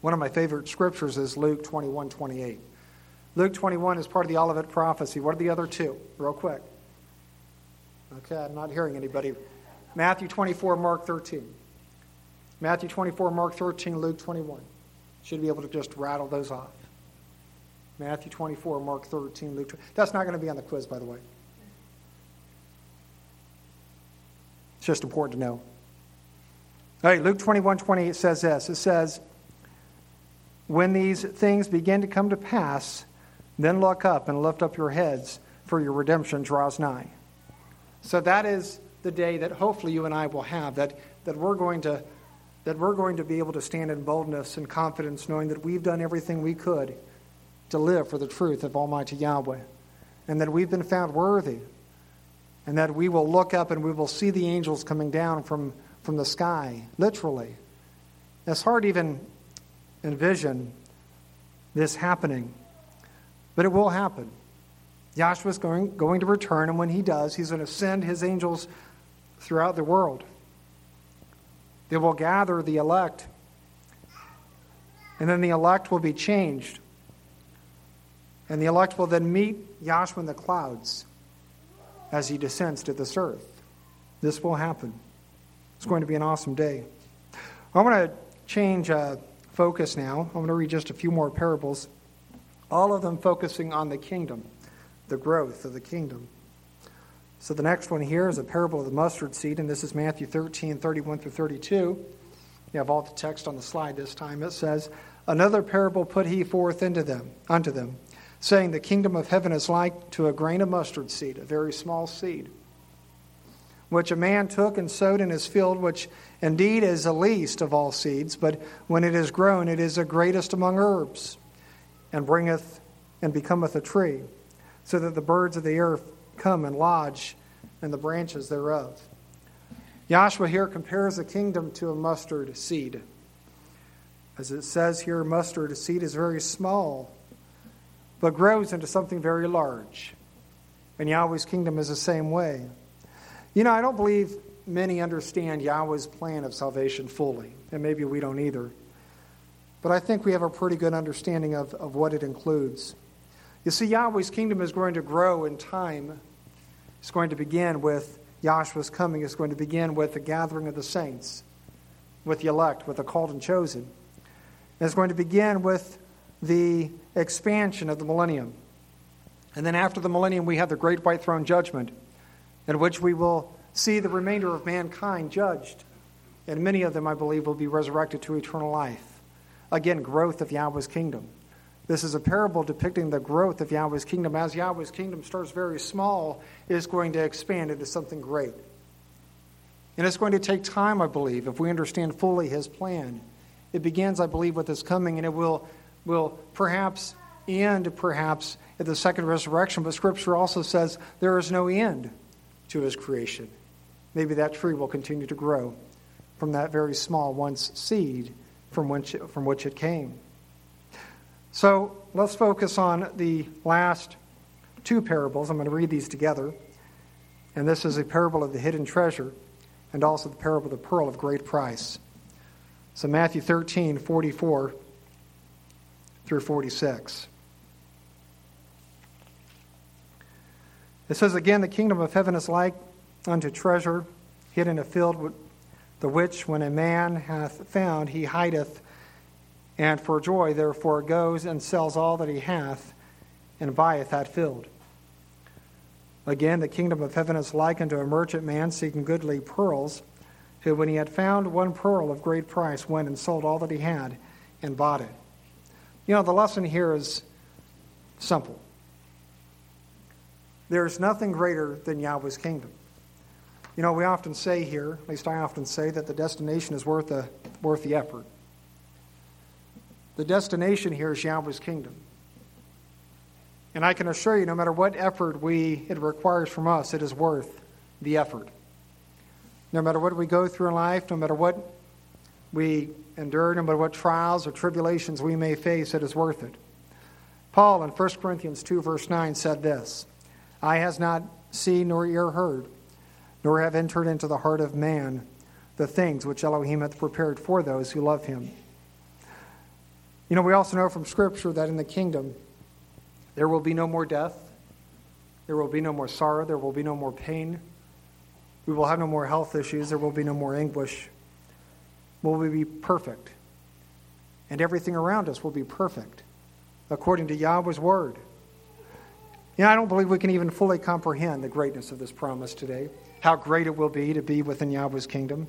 One of my favorite scriptures is Luke 21 28. Luke 21 is part of the Olivet prophecy. What are the other two? Real quick. Okay, I'm not hearing anybody. Matthew 24, Mark 13. Matthew 24, Mark 13, Luke 21. Should be able to just rattle those off. Matthew 24, Mark 13, Luke 20. That's not going to be on the quiz, by the way. It's just important to know. All right, Luke 21 28 says this. It says, When these things begin to come to pass, Then look up and lift up your heads, for your redemption draws nigh. So that is the day that hopefully you and I will have, that, that we're going to that we're going to be able to stand in boldness and confidence, knowing that we've done everything we could to live for the truth of Almighty Yahweh, and that we've been found worthy, and that we will look up and we will see the angels coming down from, from the sky, literally. It's hard to even envision this happening, but it will happen. Yahshua is going, going to return, and when he does, he's going to send his angels throughout the world. They will gather the elect, and then the elect will be changed. And the elect will then meet Yahshua in the clouds as he descends to this earth. This will happen. It's going to be an awesome day. I want to change uh, focus now. I'm going to read just a few more parables, all of them focusing on the kingdom, the growth of the kingdom. So the next one here is a parable of the mustard seed, and this is Matthew 13, 31 through 32. You have all the text on the slide this time. It says, Another parable put he forth into them, unto them, saying, The kingdom of heaven is like to a grain of mustard seed, a very small seed, which a man took and sowed in his field, which indeed is the least of all seeds, but when it is grown, it is the greatest among herbs, and bringeth and becometh a tree, so that the birds of the air come and lodge in the branches thereof. Yahshua here compares the kingdom to a mustard seed. As it says here, mustard seed is very small, but grows into something very large. And Yahweh's kingdom is the same way. You know, I don't believe many understand Yahweh's plan of salvation fully, and maybe we don't either. But I think we have a pretty good understanding of, of what it includes. You see, Yahweh's kingdom is going to grow in time it's going to begin with Yahshua's coming. It's going to begin with the gathering of the saints, with the elect, with the called and chosen. And it's going to begin with the expansion of the millennium. And then after the millennium, we have the great white throne judgment, in which we will see the remainder of mankind judged. And many of them, I believe, will be resurrected to eternal life. Again, growth of Yahweh's kingdom. This is a parable depicting the growth of Yahweh's kingdom. As Yahweh's kingdom starts very small, it is going to expand into something great. And it's going to take time, I believe, if we understand fully his plan. It begins, I believe, with his coming, and it will, will perhaps end, perhaps, at the second resurrection. But Scripture also says there is no end to his creation. Maybe that tree will continue to grow from that very small once seed from which, from which it came. So let's focus on the last two parables. I'm going to read these together. And this is a parable of the hidden treasure and also the parable of the pearl of great price. So Matthew 13, 44 through 46. It says again, the kingdom of heaven is like unto treasure hid in a field, the which when a man hath found, he hideth and for joy, therefore, goes and sells all that he hath, and buyeth that field. Again, the kingdom of heaven is like unto a merchant man seeking goodly pearls, who, when he had found one pearl of great price, went and sold all that he had and bought it. You know, the lesson here is simple. There is nothing greater than Yahweh's kingdom. You know, we often say here, at least I often say, that the destination is worth the, worth the effort. The destination here is Yahweh's kingdom. And I can assure you, no matter what effort we, it requires from us, it is worth the effort. No matter what we go through in life, no matter what we endure, no matter what trials or tribulations we may face, it is worth it. Paul in 1 Corinthians 2, verse 9 said this Eye has not seen nor ear heard, nor have entered into the heart of man the things which Elohim hath prepared for those who love him. You know, we also know from Scripture that in the kingdom there will be no more death, there will be no more sorrow, there will be no more pain, we will have no more health issues, there will be no more anguish. Will we be perfect? And everything around us will be perfect according to Yahweh's word. You know, I don't believe we can even fully comprehend the greatness of this promise today, how great it will be to be within Yahweh's kingdom.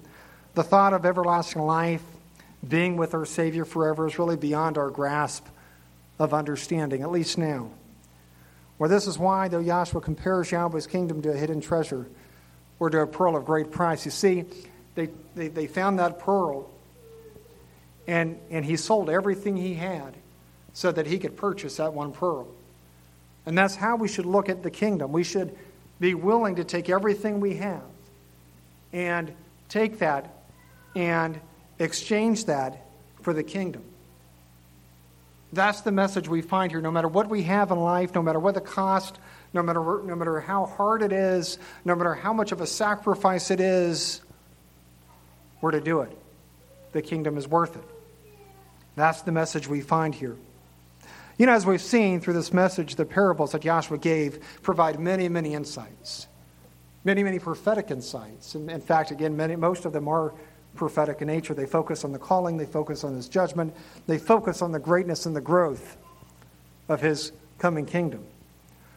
The thought of everlasting life, being with our Savior forever is really beyond our grasp of understanding, at least now. Well, this is why, though Yahshua compares Yahweh's kingdom to a hidden treasure or to a pearl of great price. You see, they, they, they found that pearl, and, and he sold everything he had so that he could purchase that one pearl. And that's how we should look at the kingdom. We should be willing to take everything we have and take that and exchange that for the kingdom. That's the message we find here. No matter what we have in life, no matter what the cost, no matter, no matter how hard it is, no matter how much of a sacrifice it is, we're to do it. The kingdom is worth it. That's the message we find here. You know, as we've seen through this message, the parables that Yahshua gave provide many, many insights, many, many prophetic insights. And in fact, again, many, most of them are prophetic in nature. They focus on the calling, they focus on his judgment, they focus on the greatness and the growth of his coming kingdom.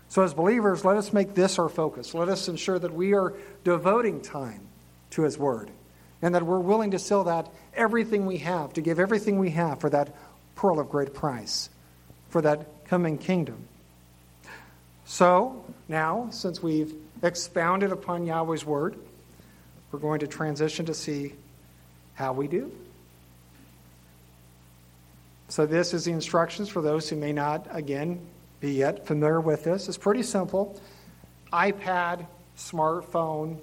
So, as believers, let us make this our focus. Let us ensure that we are devoting time to his word and that we're willing to sell that everything we have, to give everything we have for that pearl of great price, for that coming kingdom. So, now, since we've expounded upon Yahweh's word, we're going to transition to see how we do. So, this is the instructions for those who may not, again, be yet familiar with this. It's pretty simple iPad, smartphone,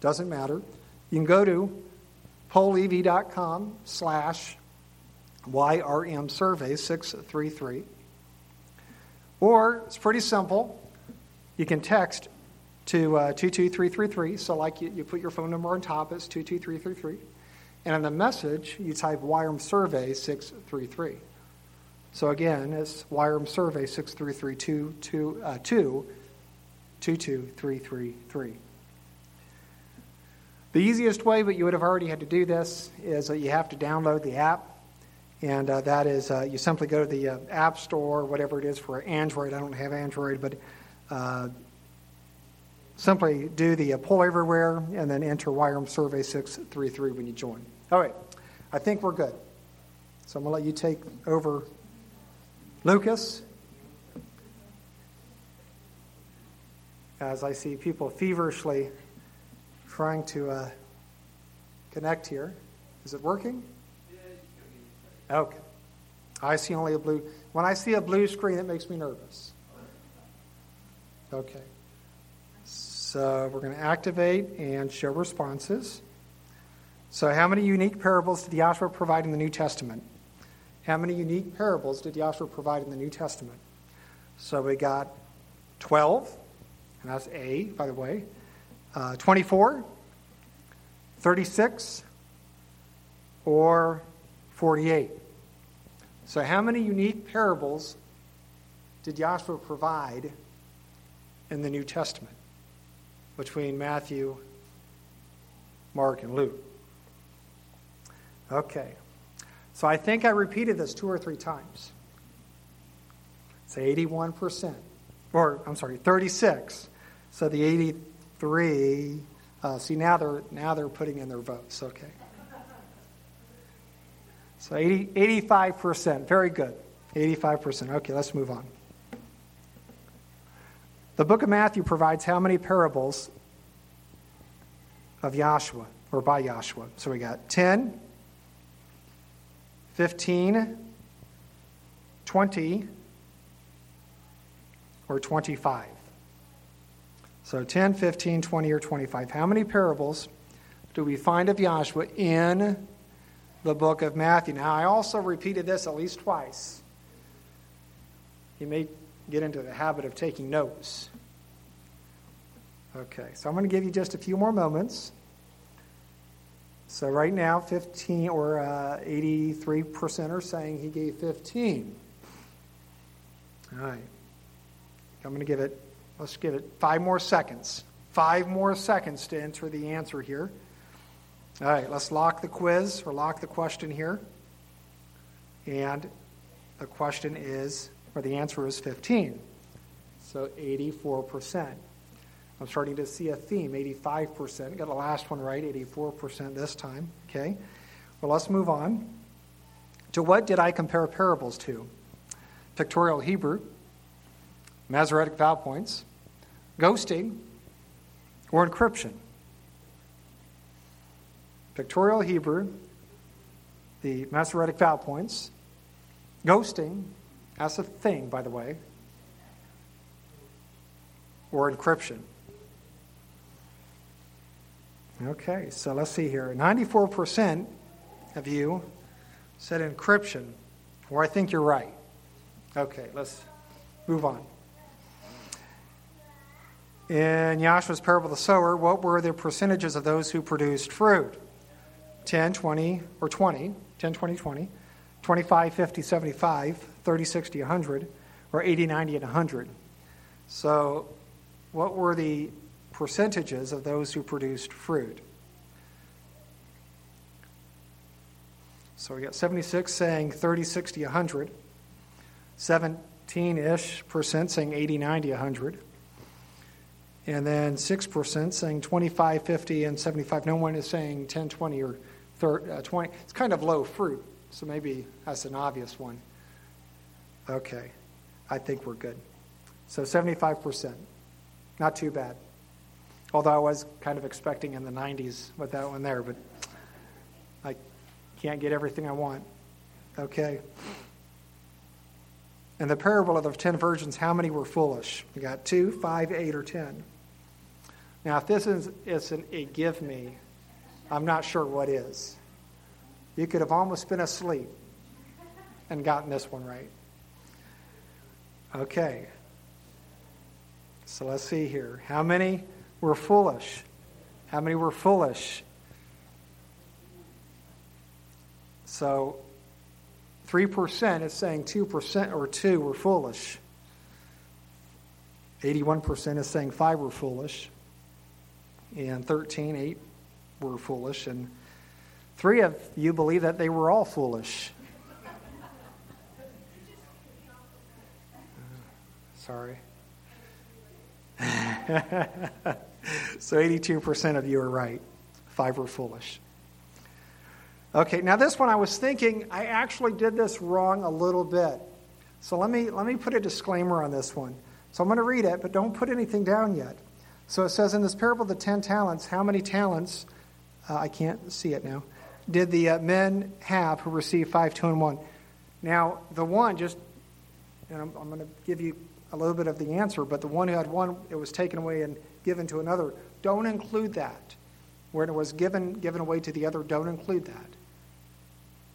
doesn't matter. You can go to pollev.com slash YRM survey 633. Or it's pretty simple. You can text to uh, 22333. So, like you, you put your phone number on top, it's 22333. And in the message, you type YRM Survey 633. So again, it's YRM Survey 633 uh, 22333. The easiest way, but you would have already had to do this, is that you have to download the app. And uh, that is, uh, you simply go to the uh, App Store, whatever it is for Android. I don't have Android, but uh, simply do the uh, Poll Everywhere and then enter YRM Survey 633 when you join. All right, I think we're good. So I'm going to let you take over, Lucas. As I see people feverishly trying to uh, connect here. Is it working? Okay. I see only a blue. When I see a blue screen, it makes me nervous. Okay. So we're going to activate and show responses. So, how many unique parables did Yahshua provide in the New Testament? How many unique parables did Yahshua provide in the New Testament? So, we got 12, and that's A, by the way, uh, 24, 36, or 48. So, how many unique parables did Yahshua provide in the New Testament between Matthew, Mark, and Luke? Okay. So I think I repeated this two or three times. It's 81%. Or, I'm sorry, 36. So the 83, uh, see, now they're, now they're putting in their votes. Okay. So 80, 85%. Very good. 85%. Okay, let's move on. The book of Matthew provides how many parables of Yahshua, or by Yahshua? So we got 10, 15, 20, or 25. So 10, 15, 20, or 25. How many parables do we find of Yahshua in the book of Matthew? Now, I also repeated this at least twice. You may get into the habit of taking notes. Okay, so I'm going to give you just a few more moments. So right now, 15 or uh, 83% are saying he gave 15. All right. I'm going to give it, let's give it five more seconds. Five more seconds to enter the answer here. All right, let's lock the quiz or lock the question here. And the question is, or the answer is 15. So 84%. I'm starting to see a theme 85%. Got the last one right, 84% this time. Okay. Well, let's move on. To what did I compare parables to? Pictorial Hebrew. Masoretic vowel points, ghosting, or encryption. Pictorial Hebrew, the Masoretic vowel points, ghosting, as a thing, by the way, or encryption. Okay, so let's see here. 94% of you said encryption, or I think you're right. Okay, let's move on. In Yahshua's parable of the sower, what were the percentages of those who produced fruit? 10, 20, or 20, 10, 20, 20, 25, 50, 75, 30, 60, 100, or 80, 90, and 100. So, what were the percentages of those who produced fruit? So, we got 76 saying 30, 60, 100, 17 ish percent saying 80, 90, 100 and then 6% saying 25, 50, and 75. No one is saying 10, 20, or 30, uh, 20. It's kind of low fruit, so maybe that's an obvious one. Okay, I think we're good. So 75%. Not too bad. Although I was kind of expecting in the 90s with that one there, but I can't get everything I want. Okay. In the parable of the ten virgins, how many were foolish? We got two, five, eight, or ten. Now, if this is, a give me, I'm not sure what is. You could have almost been asleep and gotten this one right. Okay. So let's see here. How many were foolish? How many were foolish? So 3% is saying 2% or 2 were foolish. 81% is saying 5 were foolish and 13, 8 were foolish, and three of you believe that they were all foolish. Uh, sorry. *laughs* so 82% of you are right. Five were foolish. Okay, now this one I was thinking I actually did this wrong a little bit. So let me let me put a disclaimer on this one. So I'm going to read it, but don't put anything down yet. So it says in this parable of the ten talents, how many talents, uh, I can't see it now, did the uh, men have who received five, two, and one? Now, the one, just, and I'm, I'm going to give you a little bit of the answer, but the one who had one, it was taken away and given to another. Don't include that. When it was given, given away to the other, don't include that.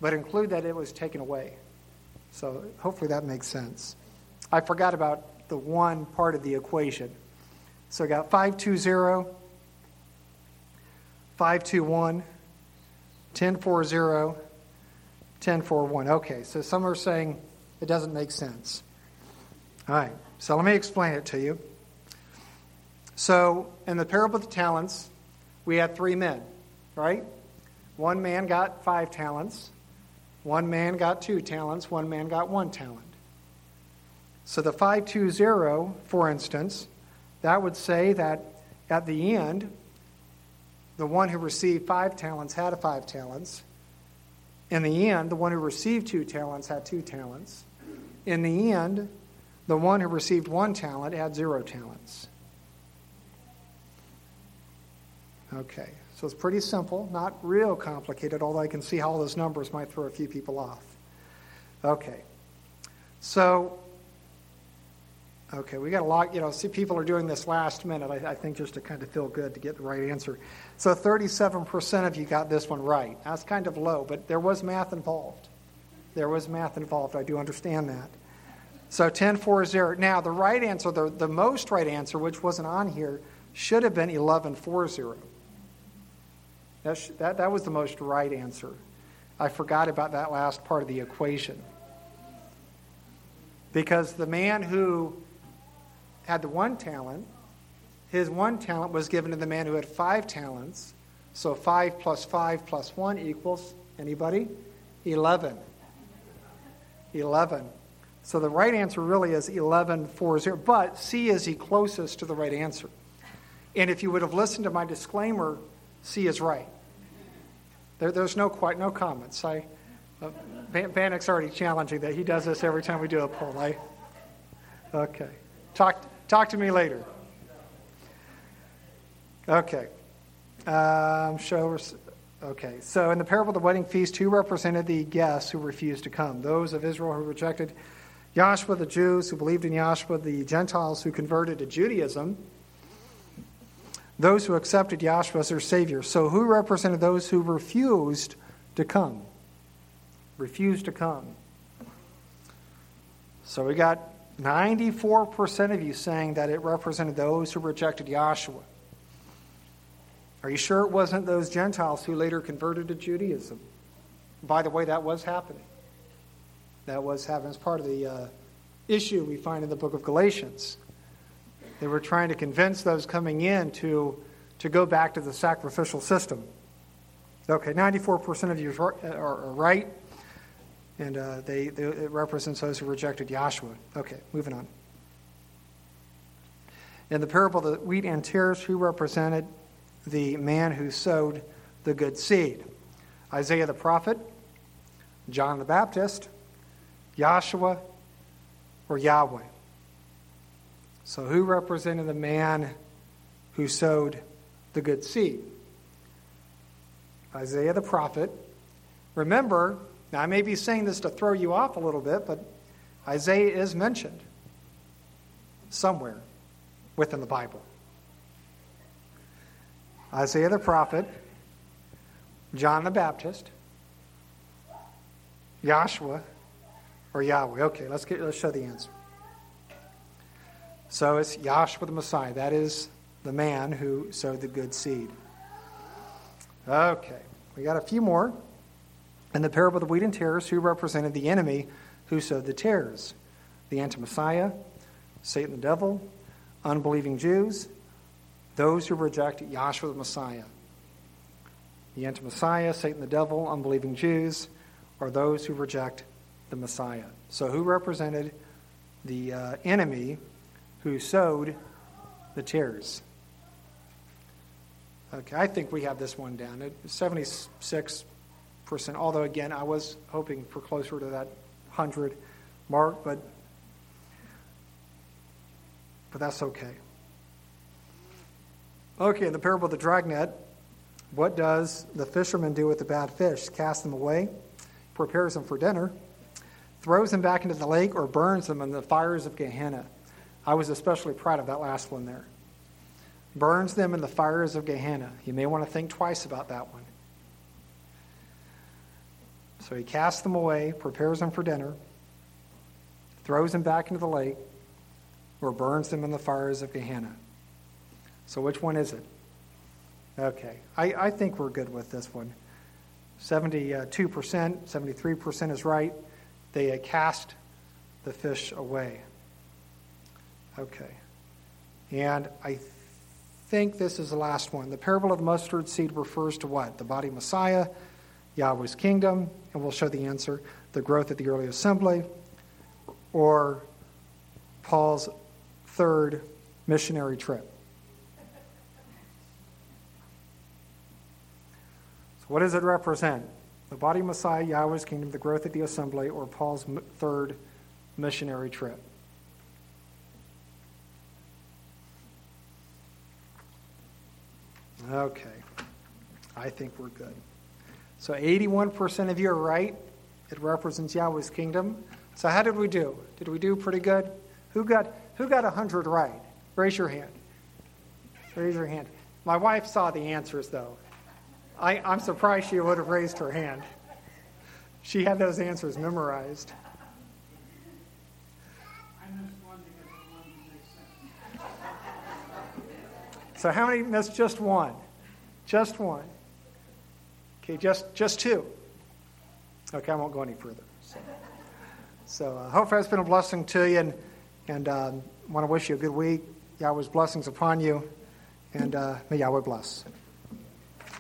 But include that it was taken away. So hopefully that makes sense. I forgot about the one part of the equation. So I got 520, 521, 1040, 1041. Okay, so some are saying it doesn't make sense. All right, so let me explain it to you. So in the parable of the talents, we had three men, right? One man got five talents, one man got two talents, one man got one talent. So the 520, for instance, that would say that at the end, the one who received five talents had five talents. In the end, the one who received two talents had two talents. In the end, the one who received one talent had zero talents. Okay, so it's pretty simple, not real complicated, although I can see how all those numbers might throw a few people off. Okay, so Okay, we got a lot, you know, see people are doing this last minute, I, I, think, just to kind of feel good to get the right answer. So 37% of you got this one right. That's kind of low, but there was math involved. There was math involved. I do understand that. So 10, 4, 0. Now, the right answer, the, the most right answer, which wasn't on here, should have been 11, 4, 0. That, sh- that, that was the most right answer. I forgot about that last part of the equation. Because the man who had the one talent, his one talent was given to the man who had five talents. So 5 plus 5 plus 1 equals, anybody? 11. 11. So the right answer really is 11, 4, 0. But C is the closest to the right answer. And if you would have listened to my disclaimer, C is right. There, there's no quite no comments. I, uh, Bannock's already challenging that. He does this every time we do a poll. I, okay. Talk, talk to me later. Okay. Um, show. Okay. So in the parable of the wedding feast, who represented the guests who refused to come? Those of Israel who rejected Yahshua, the Jews who believed in Yahshua, the Gentiles who converted to Judaism, those who accepted Yahshua as their Savior. So who represented those who refused to come? Refused to come. So we got 94% of you saying that it represented those who rejected Yahshua. Are you sure it wasn't those Gentiles who later converted to Judaism? By the way, that was happening. That was happening as part of the uh, issue we find in the book of Galatians. They were trying to convince those coming in to, to go back to the sacrificial system. Okay, 94% of you are right, and uh, they, they, it represents those who rejected Yahshua. Okay, moving on. In the parable of the wheat and tares, who represented the man who sowed the good seed? Isaiah the prophet, John the Baptist, Yahshua, or Yahweh? So, who represented the man who sowed the good seed? Isaiah the prophet. Remember, now I may be saying this to throw you off a little bit, but Isaiah is mentioned somewhere within the Bible. Isaiah the prophet, John the Baptist, Yahshua, or Yahweh. Okay, let's get let's show the answer. So it's Yahshua the Messiah. That is the man who sowed the good seed. Okay, we got a few more. In the parable of the wheat and tares, who represented the enemy who sowed the tares? The anti Messiah, Satan the devil, unbelieving Jews, those who reject Yahshua the Messiah. The anti Messiah, Satan the devil, unbelieving Jews, are those who reject the Messiah. So, who represented the uh, enemy who sowed the tares? Okay, I think we have this one down. at 76%, although again, I was hoping for closer to that 100 mark, but, but that's okay. Okay, in the parable of the dragnet, what does the fisherman do with the bad fish? Cast them away, prepares them for dinner, throws them back into the lake, or burns them in the fires of Gehenna. I was especially proud of that last one there burns them in the fires of Gehenna. You may want to think twice about that one. So he casts them away, prepares them for dinner, throws them back into the lake, or burns them in the fires of Gehenna. So which one is it? Okay, I, I think we're good with this one. 72%, 73% is right. They cast the fish away. Okay. And I think this is the last one. The parable of the mustard seed refers to what? The body Messiah, Yahweh's kingdom, and we'll show the answer the growth of the early assembly, or Paul's third missionary trip. So, what does it represent? The body of Messiah, Yahweh's kingdom, the growth of the assembly, or Paul's third missionary trip? Okay. I think we're good. So 81% of you are right. It represents Yahweh's kingdom. So how did we do? Did we do pretty good? Who got who got 100 right? Raise your hand. Raise your hand. My wife saw the answers though. I, I'm surprised she would have raised her hand. She had those answers memorized. So how many missed just one? Just one. Okay, just just two. Okay, I won't go any further. So, so uh, hope that's been a blessing to you, and and um, want to wish you a good week. Yahweh's blessings upon you, and uh, may Yahweh bless.